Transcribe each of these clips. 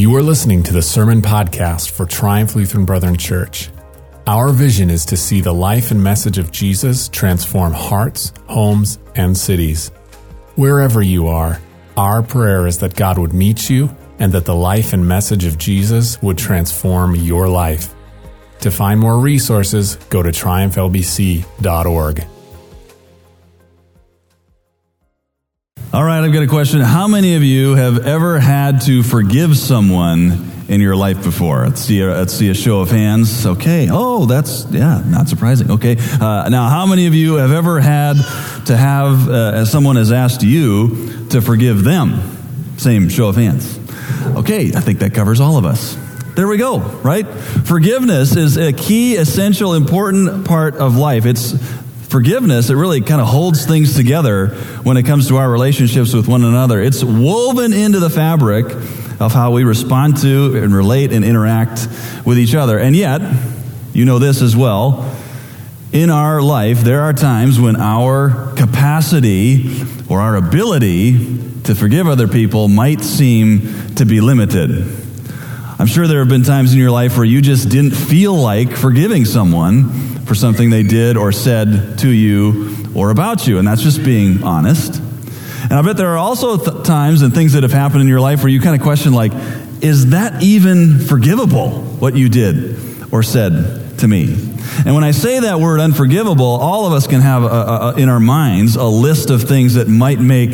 You are listening to the Sermon Podcast for Triumph Lutheran Brethren Church. Our vision is to see the life and message of Jesus transform hearts, homes, and cities. Wherever you are, our prayer is that God would meet you and that the life and message of Jesus would transform your life. To find more resources, go to triumphlbc.org. All right, I've got a question. How many of you have ever had to forgive someone in your life before? Let's see, a, let's see a show of hands. Okay. Oh, that's, yeah, not surprising. Okay. Uh, now, how many of you have ever had to have, uh, as someone has asked you, to forgive them? Same show of hands. Okay, I think that covers all of us. There we go, right? Forgiveness is a key, essential, important part of life. It's forgiveness, it really kind of holds things together when it comes to our relationships with one another. It's woven into the fabric of how we respond to and relate and interact with each other. And yet, you know this as well, in our life, there are times when our capacity or our ability to forgive other people might seem to be limited. I'm sure there have been times in your life where you just didn't feel like forgiving someone for something they did or said to you or about you. And that's just being honest. And I bet there are also th- times and things that have happened in your life where you kind of question, like, is that even forgivable, what you did or said to me? And when I say that word unforgivable, all of us can have a, a, in our minds a list of things that might make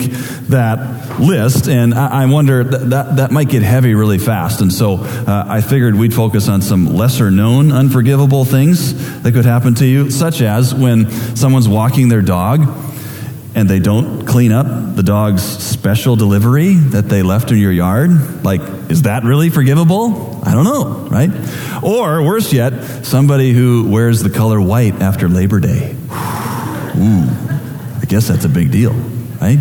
that list. And I, I wonder that, that, that might get heavy really fast. And so uh, I figured we'd focus on some lesser known unforgivable things that could happen to you, such as when someone's walking their dog and they don't clean up the dog's special delivery that they left in your yard, like, is that really forgivable? I don't know, right? Or worse yet, somebody who wears the color white after Labor Day. Ooh, I guess that's a big deal, right?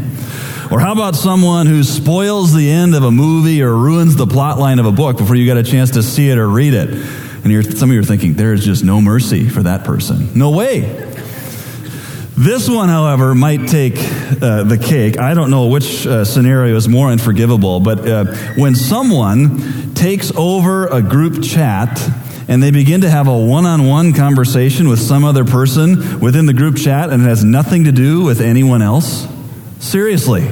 Or how about someone who spoils the end of a movie or ruins the plot line of a book before you get a chance to see it or read it? And you're some of you are thinking, there is just no mercy for that person. No way. This one, however, might take uh, the cake. I don't know which uh, scenario is more unforgivable, but uh, when someone takes over a group chat and they begin to have a one on one conversation with some other person within the group chat and it has nothing to do with anyone else, seriously.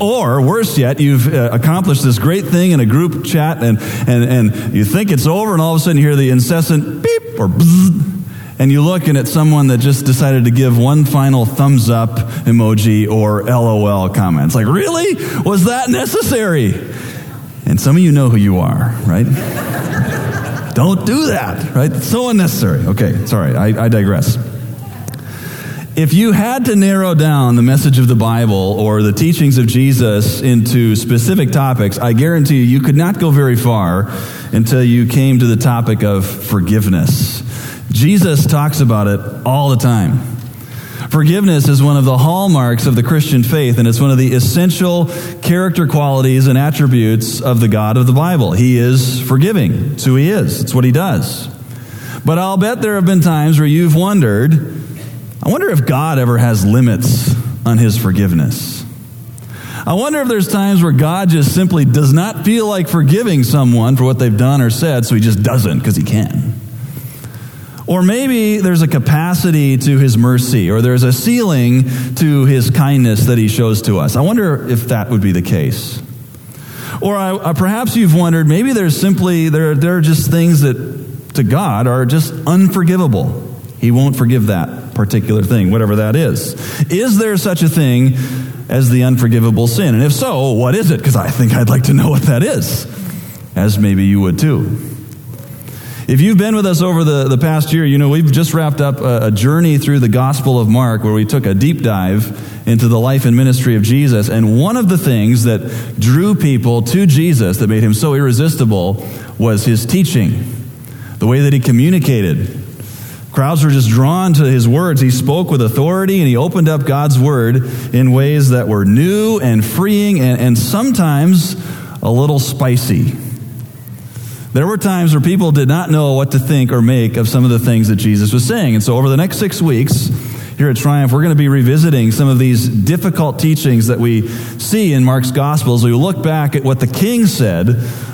Or worse yet, you've uh, accomplished this great thing in a group chat and, and, and you think it's over, and all of a sudden you hear the incessant beep or bzzz and you look and it's someone that just decided to give one final thumbs up emoji or LOL comments. Like, really? Was that necessary? And some of you know who you are, right? Don't do that, right? It's so unnecessary. Okay, sorry, I, I digress. If you had to narrow down the message of the Bible or the teachings of Jesus into specific topics, I guarantee you, you could not go very far until you came to the topic of forgiveness. Jesus talks about it all the time. Forgiveness is one of the hallmarks of the Christian faith, and it's one of the essential character qualities and attributes of the God of the Bible. He is forgiving. It's who He is, it's what He does. But I'll bet there have been times where you've wondered, I wonder if God ever has limits on His forgiveness. I wonder if there's times where God just simply does not feel like forgiving someone for what they've done or said, so He just doesn't because He can. Or maybe there's a capacity to his mercy, or there's a ceiling to his kindness that he shows to us. I wonder if that would be the case. Or I, uh, perhaps you've wondered, maybe there's simply, there, there are just things that to God are just unforgivable. He won't forgive that particular thing, whatever that is. Is there such a thing as the unforgivable sin? And if so, what is it? Because I think I'd like to know what that is, as maybe you would too. If you've been with us over the, the past year, you know we've just wrapped up a, a, journey through the Gospel of Mark where we took a deep dive into the life and ministry of Jesus. And one of the things that drew people to Jesus that made him so irresistible was his teaching, the way that he communicated. Crowds were just drawn to his words. He spoke with authority and he opened up God's word in ways that were new and freeing and, and sometimes a little spicy. There were times where people did not know what to think or make of some of the things that Jesus was saying. And so, over the next six weeks here at Triumph, we're going to be revisiting some of these difficult teachings that we see in Mark's Gospels. We look back at what the king said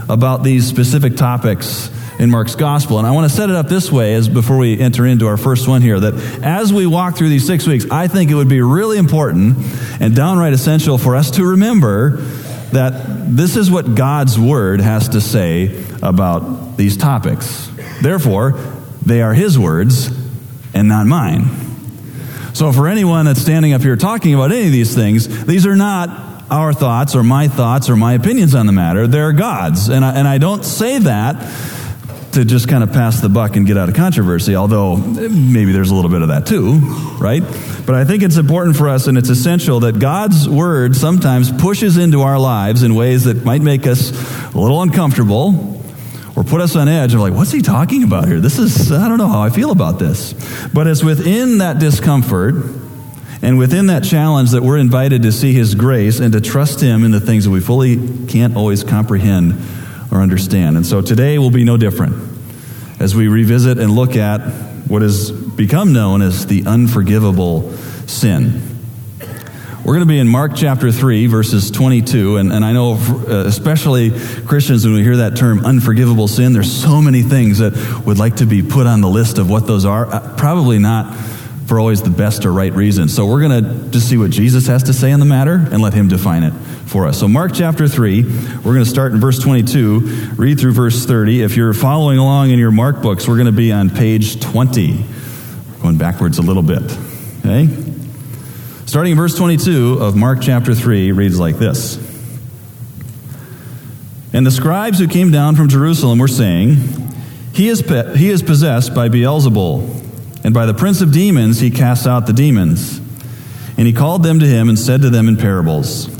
about these specific topics in Mark's gospel. And I want to set it up this way as before we enter into our first one here that as we walk through these six weeks, I think it would be really important and downright essential for us to remember that this is what God's word has to say about these topics. Therefore, they are his words and not mine. So, for anyone that's standing up here talking about any of these things, these are not our thoughts or my thoughts or my opinions on the matter. They're God's. And I, and I don't say that to just kind of pass the buck and get out of controversy, although eh, maybe there's a little bit of that too, right? But I think it's important for us and it's essential that God's word sometimes pushes into our lives in ways that might make us a little uncomfortable or put us on edge of like, what's he talking about here? This is, I don't know how I feel about this. But it's within that discomfort and within that challenge that we're invited to see his grace and to trust him in the things that we fully can't always comprehend or understand. And so today will be no different as we revisit and look at what has become known as the unforgivable sin. We're going to be in Mark chapter 3, verses 22. And, and I know, uh, especially Christians, when we hear that term unforgivable sin, there's so many things that would like to be put on the list of what those are. Uh, probably not for always the best or right reason. So we're going to just see what Jesus has to say on the matter and let him define it for us. So, Mark chapter 3, we're going to start in verse 22, read through verse 30. If you're following along in your Mark books, we're going to be on page 20, going backwards a little bit. Okay? Starting in verse 22 of Mark chapter 3, reads like this And the scribes who came down from Jerusalem were saying, He is, he is possessed by Beelzebul and by the prince of demons he casts out the demons. And he called them to him and said to them in parables,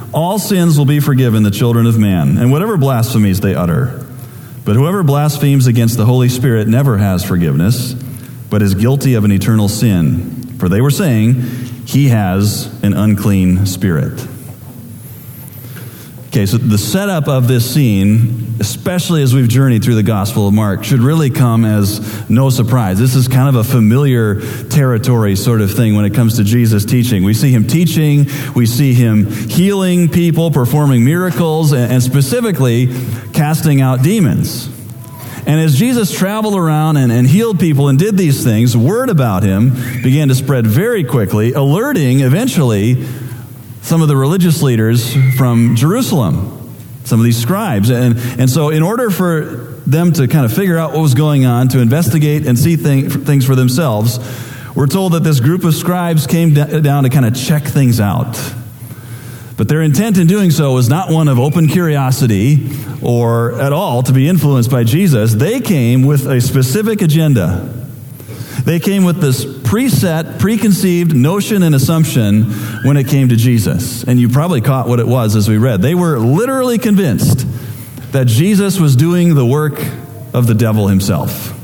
all sins will be forgiven the children of man, and whatever blasphemies they utter. But whoever blasphemes against the Holy Spirit never has forgiveness, but is guilty of an eternal sin. For they were saying, He has an unclean spirit. Okay, so the setup of this scene, especially as we've journeyed through the Gospel of Mark, should really come as no surprise. This is kind of a familiar territory sort of thing when it comes to Jesus teaching. We see him teaching, we see him healing people, performing miracles, and specifically casting out demons. And as Jesus traveled around and, and, healed people and did these things, word about him began to spread very quickly, alerting eventually some of the religious leaders from Jerusalem, some of these scribes. And, and so, in order for them to kind of figure out what was going on, to investigate and see thing, things for themselves, we're told that this group of scribes came down to kind of check things out. But their intent in doing so was not one of open curiosity or at all to be influenced by Jesus. They came with a specific agenda. They came with this preset, preconceived notion and assumption when it came to Jesus. And you probably caught what it was as we read. They were literally convinced that Jesus was doing the work of the devil himself.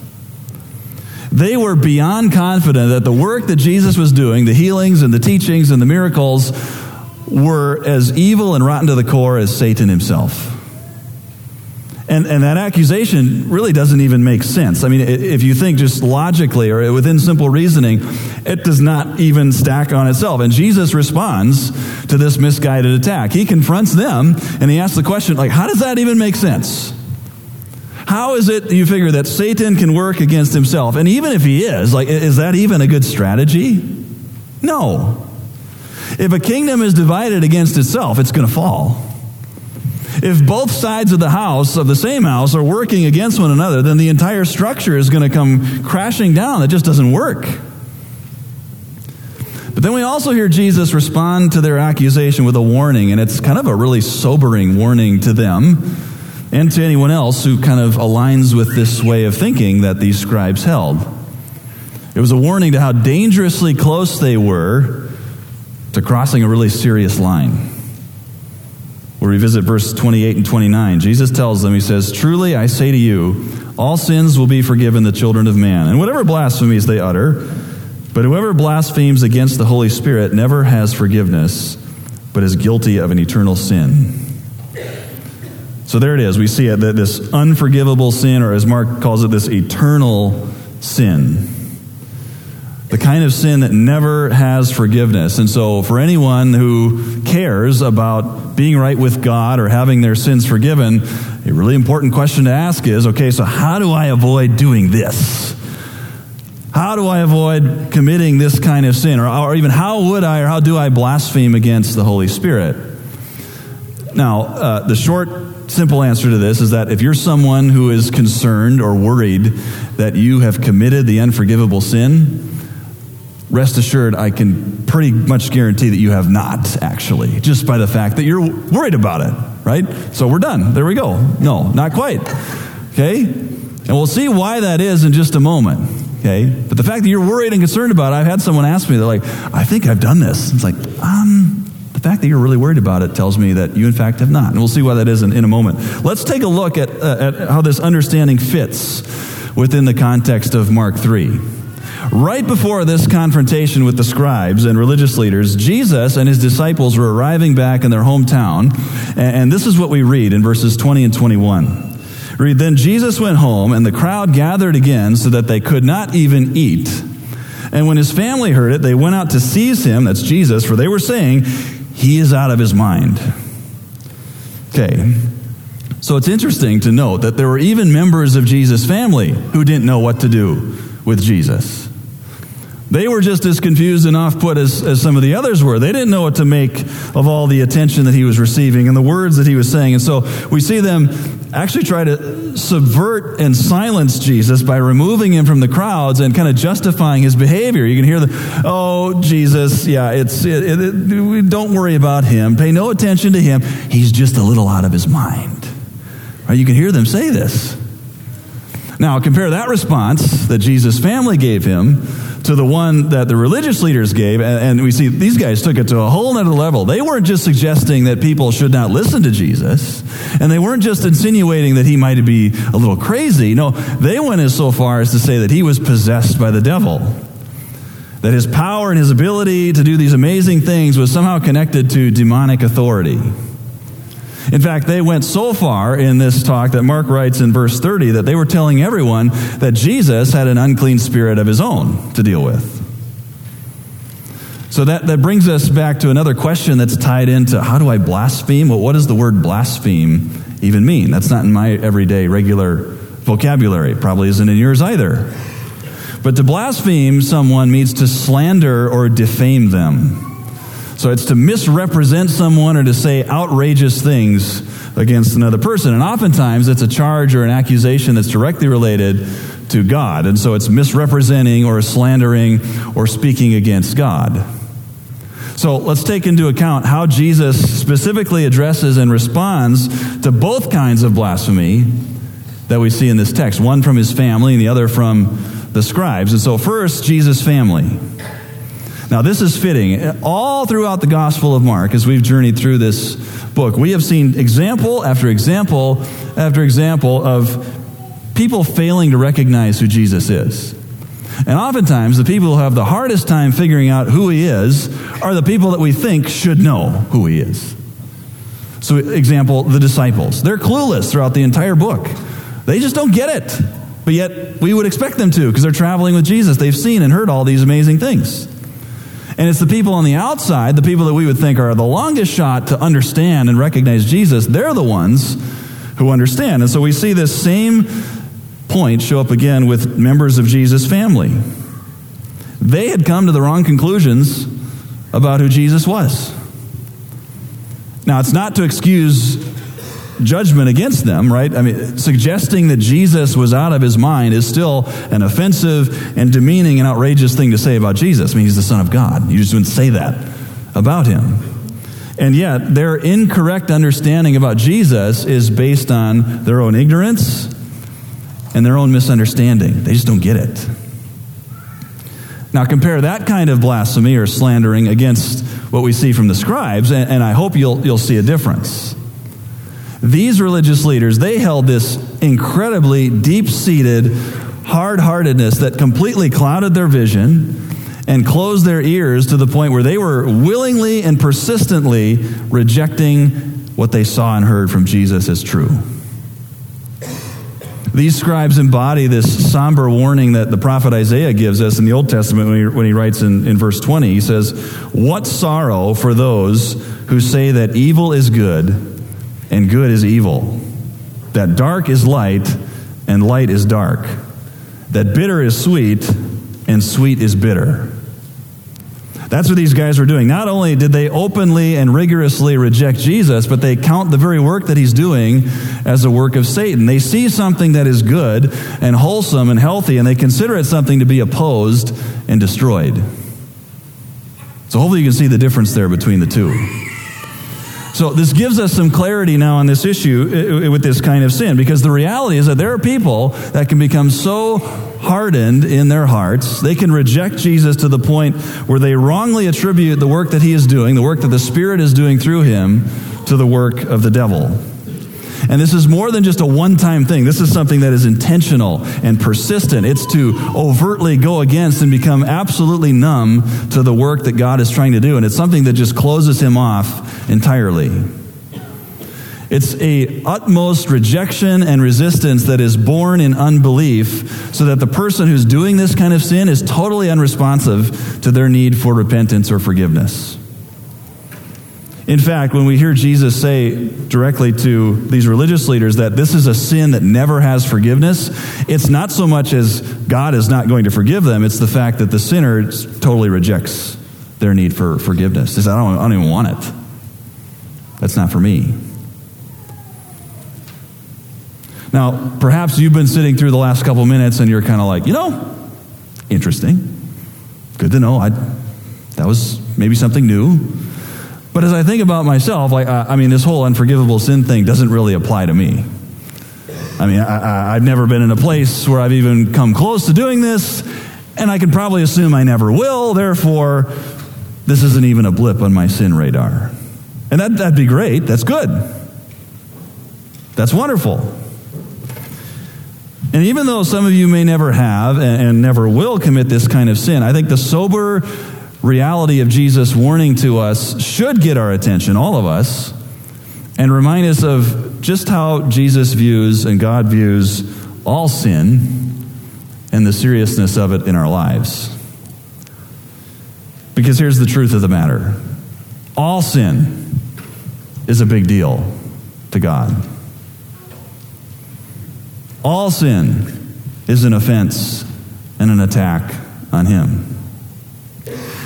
They were beyond confident that the work that Jesus was doing, the healings and the teachings and the miracles, were as evil and rotten to the core as Satan himself. And, and that accusation really doesn't even make sense. I mean, if you think just logically or within simple reasoning, it does not even stack on itself. And Jesus responds to this misguided attack. He confronts them and he asks the question, like, how does that even make sense? How is it you figure that Satan can work against himself? And even if he is, like, is that even a good strategy? No. If a kingdom is divided against itself, it's going to fall. If both sides of the house, of the same house, are working against one another, then the entire structure is going to come crashing down. It just doesn't work. But then we also hear Jesus respond to their accusation with a warning, and it's kind of a really sobering warning to them and to anyone else who kind of aligns with this way of thinking that these scribes held. It was a warning to how dangerously close they were to crossing a really serious line. We'll revisit verse 28 and 29. Jesus tells them, He says, Truly I say to you, all sins will be forgiven the children of man, and whatever blasphemies they utter. But whoever blasphemes against the Holy Spirit never has forgiveness, but is guilty of an eternal sin. So there it is. We see it that this unforgivable sin, or as Mark calls it, this eternal sin. The kind of sin that never has forgiveness. And so, for anyone who cares about being right with God or having their sins forgiven, a really important question to ask is okay, so how do I avoid doing this? How do I avoid committing this kind of sin? Or, or even how would I or how do I blaspheme against the Holy Spirit? Now, uh, the short, simple answer to this is that if you're someone who is concerned or worried that you have committed the unforgivable sin, rest assured, I can pretty much guarantee that you have not, actually, just by the fact that you're worried about it, right? So we're done. There we go. No, not quite. Okay? And we'll see why that is in just a moment. Okay? But the fact that you're worried and concerned about it, I've had someone ask me, they're like, I think I've done this. It's like, um, the fact that you're really worried about it tells me that you, in fact, have not. And we'll see why that is in, in a moment. Let's take a look at, uh, at how this understanding fits within the context of Mark 3. Right before this confrontation with the scribes and religious leaders, Jesus and his disciples were arriving back in their hometown. And this is what we read in verses 20 and 21. Read, Then Jesus went home, and the crowd gathered again so that they could not even eat. And when his family heard it, they went out to seize him, that's Jesus, for they were saying, He is out of his mind. Okay. So it's interesting to note that there were even members of Jesus' family who didn't know what to do with Jesus. They were just as confused and off put as, as some of the others were. They didn't know what to make of all the attention that he was receiving and the words that he was saying. And so we see them actually try to subvert and silence Jesus by removing him from the crowds and kind of justifying his behavior. You can hear the, oh, Jesus, yeah, it's, it, it, it, don't worry about him. Pay no attention to him. He's just a little out of his mind. Right? You can hear them say this. Now, compare that response that Jesus' family gave him to the one that the religious leaders gave. And, and, we see these guys took it to a whole other level. They weren't just suggesting that people should not listen to Jesus, and they weren't just insinuating that he might be a little crazy. No, they went as so far as to say that he was possessed by the devil. That his power and his ability to do these amazing things was somehow connected to demonic authority. In fact, they went so far in this talk that Mark writes in verse 30 that they were telling everyone that Jesus had an unclean spirit of his own to deal with. So that, that brings us back to another question that's tied into how do I blaspheme? Well, what does the word blaspheme even mean? That's not in my everyday regular vocabulary. Probably isn't in yours either. But to blaspheme someone means to slander or defame them. So it's to misrepresent someone or to say outrageous things against another person. And oftentimes it's a charge or an accusation that's directly related to God. And so it's misrepresenting or slandering or speaking against God. So let's take into account how Jesus specifically addresses and responds to both kinds of blasphemy that we see in this text one from his family and the other from the scribes. And so, first, Jesus' family. Now, this is fitting. All throughout the Gospel of Mark, as we've journeyed through this book, we have seen example after example after example of people failing to recognize who Jesus is. And oftentimes, the people who have the hardest time figuring out who he is are the people that we think should know who he is. So, example, the disciples. They're clueless throughout the entire book. They just don't get it. But yet, we would expect them to because they're traveling with Jesus. They've seen and heard all these amazing things. And it's the people on the outside, the people that we would think are the longest shot to understand and recognize Jesus, they're the ones who understand. And so we see this same point show up again with members of Jesus' family. They had come to the wrong conclusions about who Jesus was. Now, it's not to excuse judgment against them, right? I mean, suggesting that Jesus was out of his mind is still an offensive and demeaning and outrageous thing to say about Jesus. I mean, he's the Son of God. You just wouldn't say that about him. And yet, their incorrect understanding about Jesus is based on their own ignorance and their own misunderstanding. They just don't get it. Now, compare that kind of blasphemy or slandering against what we see from the scribes, and, and I hope you'll, you'll see a difference. These religious leaders, they held this incredibly deep seated hard heartedness that completely clouded their vision and closed their ears to the point where they were willingly and persistently rejecting what they saw and heard from Jesus as true. These scribes embody this somber warning that the prophet Isaiah gives us in the Old Testament when he, when he writes in, in verse 20. He says, What sorrow for those who say that evil is good and good is evil, that dark is light and light is dark, that bitter is sweet and sweet is bitter. That's what these guys were doing. Not only did they openly and rigorously reject Jesus, but they count the very work that he's doing as a work of Satan. They see something that is good and wholesome and healthy, and they consider it something to be opposed and destroyed. So hopefully you can see the difference there between the two. So this gives us some clarity now on this issue with this kind of sin because the reality is that there are people that can become so hardened in their hearts, they can reject Jesus to the point where they wrongly attribute the work that he is doing, the work that the Spirit is doing through him, to the work of the devil. And this is more than just a one time thing. This is something that is intentional and persistent. It's to overtly go against and become absolutely numb to the work that God is trying to do. And it's something that just closes him off entirely. It's a utmost rejection and resistance that is born in unbelief so that the person who's doing this kind of sin is totally unresponsive to their need for repentance or forgiveness. In fact, when we hear Jesus say directly to these religious leaders that this is a sin that never has forgiveness, it's not so much as God is not going to forgive them, it's the fact that the sinner totally rejects their need for forgiveness. Says, I don't, I don't even want it. That's not for me. Now, perhaps you've been sitting through the last couple minutes and you're kind of like, you know, interesting. Good to know. I, that was maybe something new. But as I think about myself, like, I, I mean, this whole unforgivable sin thing doesn't really apply to me. I mean, I, have never been in a place where I've even come close to doing this, and I can probably assume I never will. Therefore, this isn't even a blip on my sin radar. And that, that'd be great. That's good. That's wonderful. And even though some of you may never have and, and never will commit this kind of sin, I think the sober reality of Jesus' warning to us should get our attention, all of us, and remind us of just how Jesus views and God views all sin and the seriousness of it in our lives. Because here's the truth of the matter all sin is a big deal to God. All sin is an offense and an attack on Him.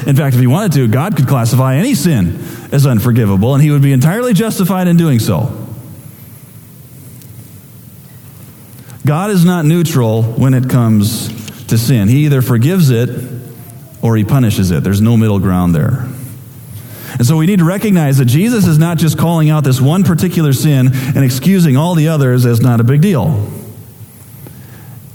In fact, if He wanted to, God could classify any sin as unforgivable, and He would be entirely justified in doing so. God is not neutral when it comes to sin. He either forgives it or He punishes it. There's no middle ground there. And so we need to recognize that Jesus is not just calling out this one particular sin and excusing all the others as not a big deal.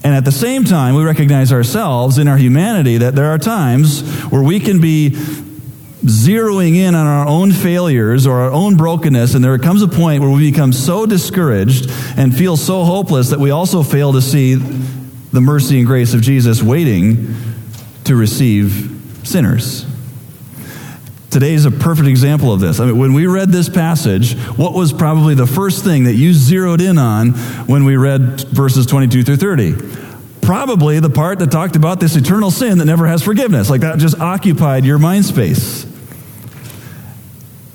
And at the same time, we recognize ourselves in our humanity that there are times where we can be zeroing in on our own failures or our own brokenness, and there comes a point where we become so discouraged and feel so hopeless that we also fail to see the mercy and grace of Jesus waiting to receive sinners. Today is a perfect example of this. I mean, when we read this passage, what was probably the first thing that you zeroed in on when we read verses 22 through 30? Probably the part that talked about this eternal sin that never has forgiveness. Like that just occupied your mind space.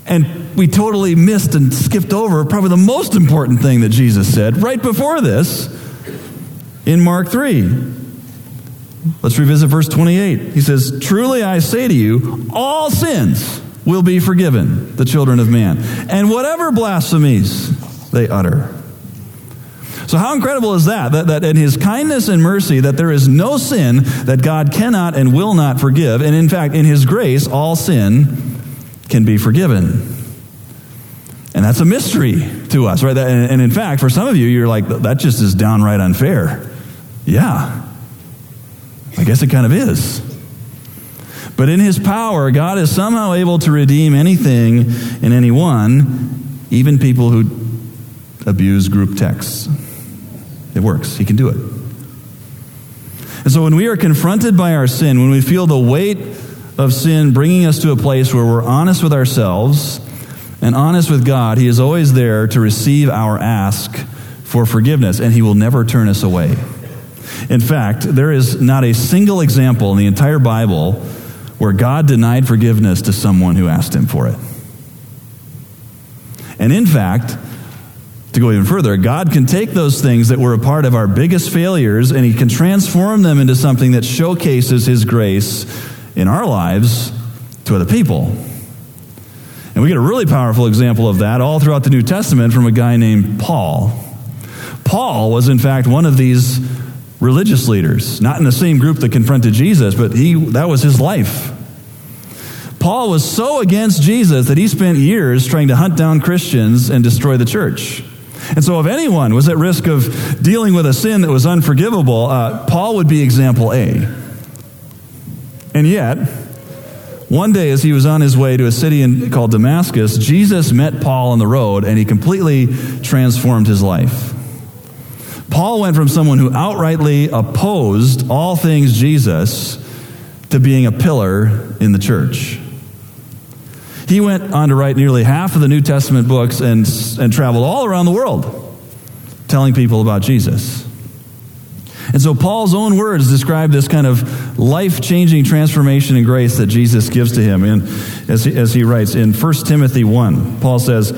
And we totally missed and skipped over probably the most important thing that Jesus said right before this in Mark 3. Let's revisit verse 28. He says, Truly I say to you, all sins will be forgiven the children of man, and whatever blasphemies they utter. So, how incredible is that? that? That in his kindness and mercy, that there is no sin that God cannot and will not forgive. And in fact, in his grace, all sin can be forgiven. And that's a mystery to us, right? And in fact, for some of you, you're like, that just is downright unfair. Yeah. I guess it kind of is. But in his power, God is somehow able to redeem anything and anyone, even people who abuse group texts. It works. He can do it. And so when we are confronted by our sin, when we feel the weight of sin bringing us to a place where we're honest with ourselves and honest with God, He is always there to receive our ask for forgiveness, and He will never turn us away. In fact, there is not a single example in the entire Bible where God denied forgiveness to someone who asked Him for it. And in fact, to go even further, God can take those things that were a part of our biggest failures and He can transform them into something that showcases His grace in our lives to other people. And we get a really powerful example of that all throughout the New Testament from a guy named Paul. Paul was, in fact, one of these religious leaders, not in the same group that confronted Jesus, but he, that was his life. Paul was so against Jesus that he spent years trying to hunt down Christians and destroy the church. And so, if anyone was at risk of dealing with a sin that was unforgivable, uh, Paul would be example A. And yet, one day as he was on his way to a city in, called Damascus, Jesus met Paul on the road and he completely transformed his life. Paul went from someone who outrightly opposed all things Jesus to being a pillar in the church. He went on to write nearly half of the New Testament books and, and traveled all around the world telling people about Jesus. And so Paul's own words describe this kind of life changing transformation and grace that Jesus gives to him. And as he, as he writes in 1 Timothy 1, Paul says,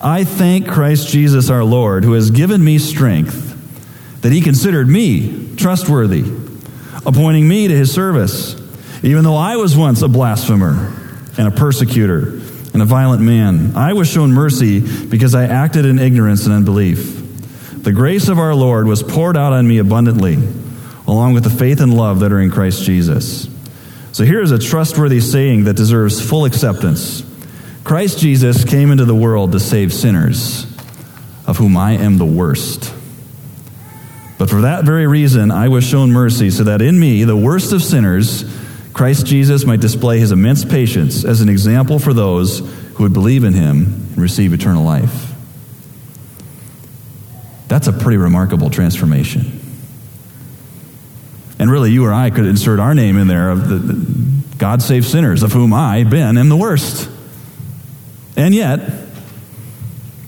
I thank Christ Jesus our Lord, who has given me strength, that he considered me trustworthy, appointing me to his service, even though I was once a blasphemer and a persecutor and a violent man. I was shown mercy because I acted in ignorance and unbelief. The grace of our Lord was poured out on me abundantly, along with the faith and love that are in Christ Jesus. So here is a trustworthy saying that deserves full acceptance Christ Jesus came into the world to save sinners, of whom I am the worst. But for that very reason, I was shown mercy, so that in me, the worst of sinners, Christ Jesus might display his immense patience as an example for those who would believe in him and receive eternal life. That's a pretty remarkable transformation. And really, you or I could insert our name in there of the, the God save sinners, of whom I, Ben, am the worst. And yet,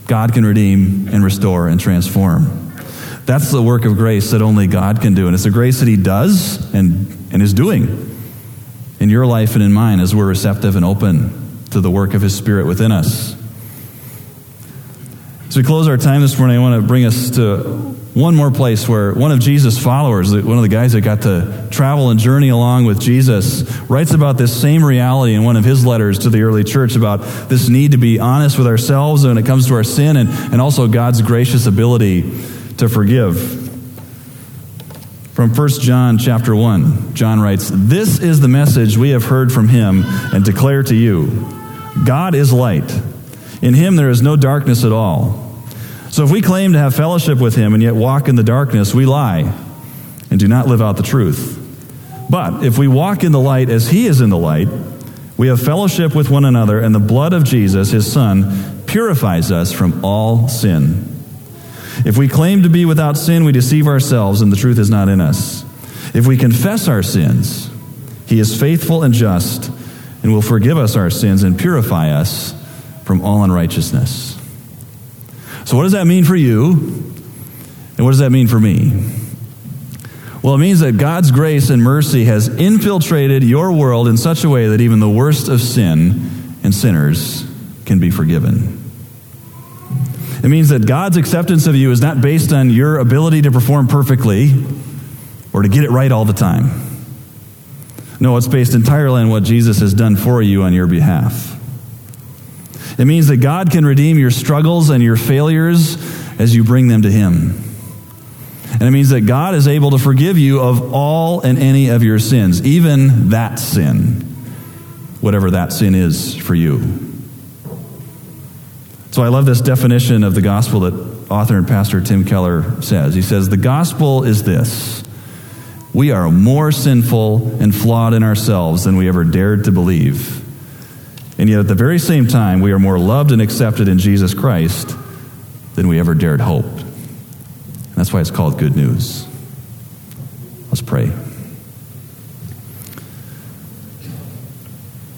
God can redeem and restore and transform. That's the work of grace that only God can do. And it's a grace that He does and, and is doing in your life and in mine as we're receptive and open to the work of His Spirit within us. As we close our time this morning, I want to bring us to one more place where one of Jesus' followers, one of the guys that got to travel and journey along with Jesus, writes about this same reality in one of his letters to the early church about this need to be honest with ourselves when it comes to our sin and, and also God's gracious ability to forgive. From 1 John chapter 1, John writes, This is the message we have heard from him and declare to you God is light in him there is no darkness at all. So if we claim to have fellowship with him and yet walk in the darkness, we lie and do not live out the truth. But if we walk in the light as he is in the light, we have fellowship with one another, and the blood of Jesus, his son, purifies us from all sin. If we claim to be without sin, we deceive ourselves, and the truth is not in us. If we confess our sins, he is faithful and just and will forgive us our sins and purify us from all unrighteousness. So, what does that mean for you? And what does that mean for me? Well, it means that God's grace and mercy has infiltrated your world in such a way that even the worst of sin and sinners can be forgiven. It means that God's acceptance of you is not based on your ability to perform perfectly or to get it right all the time. No, it's based entirely on what Jesus has done for you on your behalf. It means that God can redeem your struggles and your failures as you bring them to Him. And it means that God is able to forgive you of all and any of your sins, even that sin, whatever that sin is for you. So I love this definition of the gospel that author and pastor Tim Keller says. He says, The gospel is this we are more sinful and flawed in ourselves than we ever dared to believe. And yet, at the very same time, we are more loved and accepted in Jesus Christ than we ever dared hope. And that's why it's called good news. Let's pray.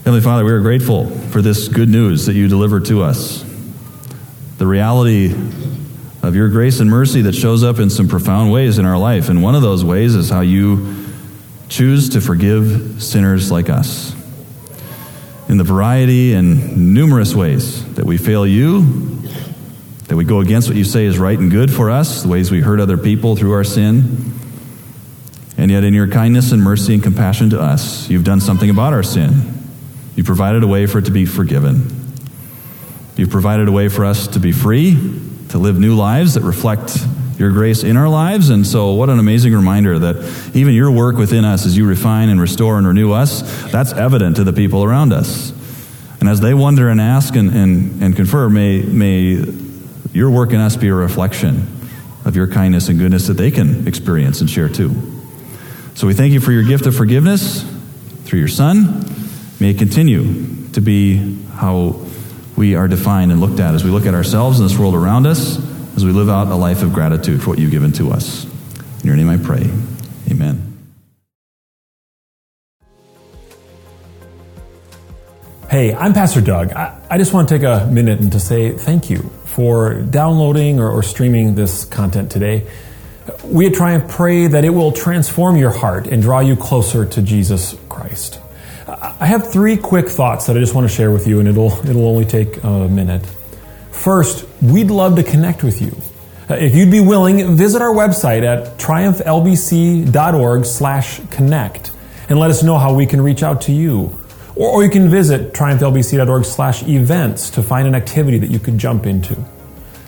Heavenly Father, we are grateful for this good news that you deliver to us. The reality of your grace and mercy that shows up in some profound ways in our life. And one of those ways is how you choose to forgive sinners like us. In the variety and numerous ways that we fail you, that we go against what you say is right and good for us, the ways we hurt other people through our sin. And yet, in your kindness and mercy and compassion to us, you've done something about our sin. You provided a way for it to be forgiven. You've provided a way for us to be free to live new lives that reflect your grace in our lives. And so, what an amazing reminder that even your work within us as you refine and restore and renew us, that's evident to the people around us. And as they wonder and ask and, and, and confer, may, may your work in us be a reflection of your kindness and goodness that they can experience and share too. So, we thank you for your gift of forgiveness through your Son. May it continue to be how we are defined and looked at as we look at ourselves and this world around us, as we live out a life of gratitude for what you've given to us. In your name I pray. Amen. Hey, I'm Pastor Doug. I, I, just want to take a minute and to say thank you for downloading or, or streaming this content today. We at Triumph pray that it will transform your heart and draw you closer to Jesus Christ. I have three quick thoughts that I just want to share with you, and it'll, it'll only take a minute. First, we'd love to connect with you. Uh, if you'd be willing, visit our website at triumphlbc.org slash connect and let us know how we can reach out to you. Or, or you can visit triumphlbc.org slash events to find an activity that you could jump into.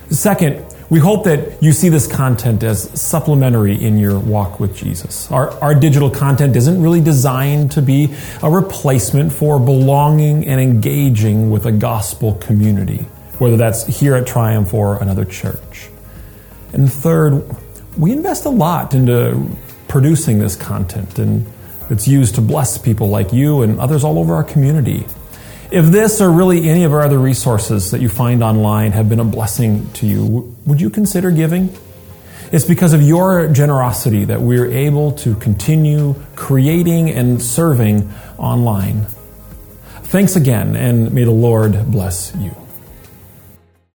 Second, we hope that you see this content as supplementary in your walk with Jesus. Our, our digital content isn't really designed to be a replacement for belonging and engaging with a gospel community, whether that's here at Triumph or another church. And third, we invest a lot into producing this content, and it's used to bless people like you and others all over our community. If this or really any of our other resources that you find online have been a blessing to you, would you consider giving? It's because of your generosity that we're able to continue creating and serving online. Thanks again, and may the Lord bless you.